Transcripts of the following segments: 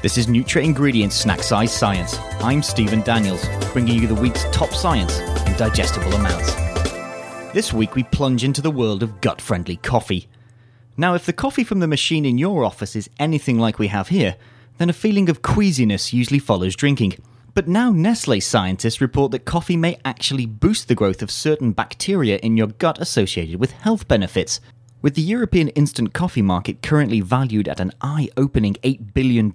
This is NutraIngredients Snack Size Science. I'm Stephen Daniels, bringing you the week's top science in digestible amounts. This week we plunge into the world of gut friendly coffee. Now, if the coffee from the machine in your office is anything like we have here, then a feeling of queasiness usually follows drinking. But now Nestle scientists report that coffee may actually boost the growth of certain bacteria in your gut associated with health benefits. With the European instant coffee market currently valued at an eye opening $8 billion,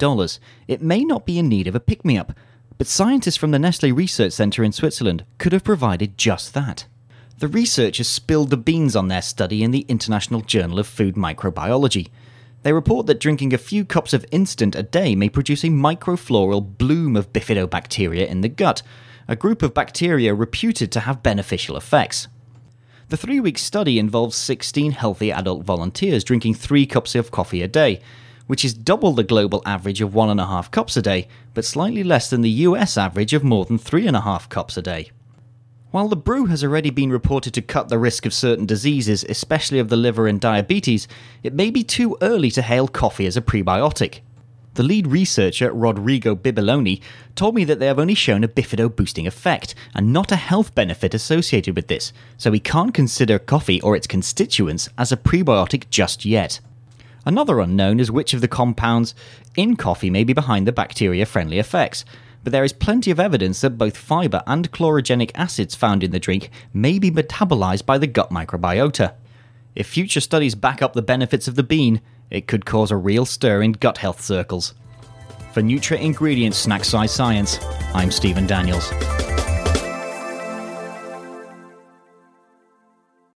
it may not be in need of a pick me up, but scientists from the Nestle Research Centre in Switzerland could have provided just that. The researchers spilled the beans on their study in the International Journal of Food Microbiology. They report that drinking a few cups of instant a day may produce a microfloral bloom of bifidobacteria in the gut, a group of bacteria reputed to have beneficial effects. The three week study involves 16 healthy adult volunteers drinking three cups of coffee a day, which is double the global average of one and a half cups a day, but slightly less than the US average of more than three and a half cups a day. While the brew has already been reported to cut the risk of certain diseases, especially of the liver and diabetes, it may be too early to hail coffee as a prebiotic. The lead researcher, Rodrigo Bibiloni, told me that they have only shown a bifido boosting effect and not a health benefit associated with this, so we can't consider coffee or its constituents as a prebiotic just yet. Another unknown is which of the compounds in coffee may be behind the bacteria friendly effects, but there is plenty of evidence that both fiber and chlorogenic acids found in the drink may be metabolized by the gut microbiota. If future studies back up the benefits of the bean, it could cause a real stir in gut health circles. For NutraIngredients Snack Size Science, I'm Stephen Daniels.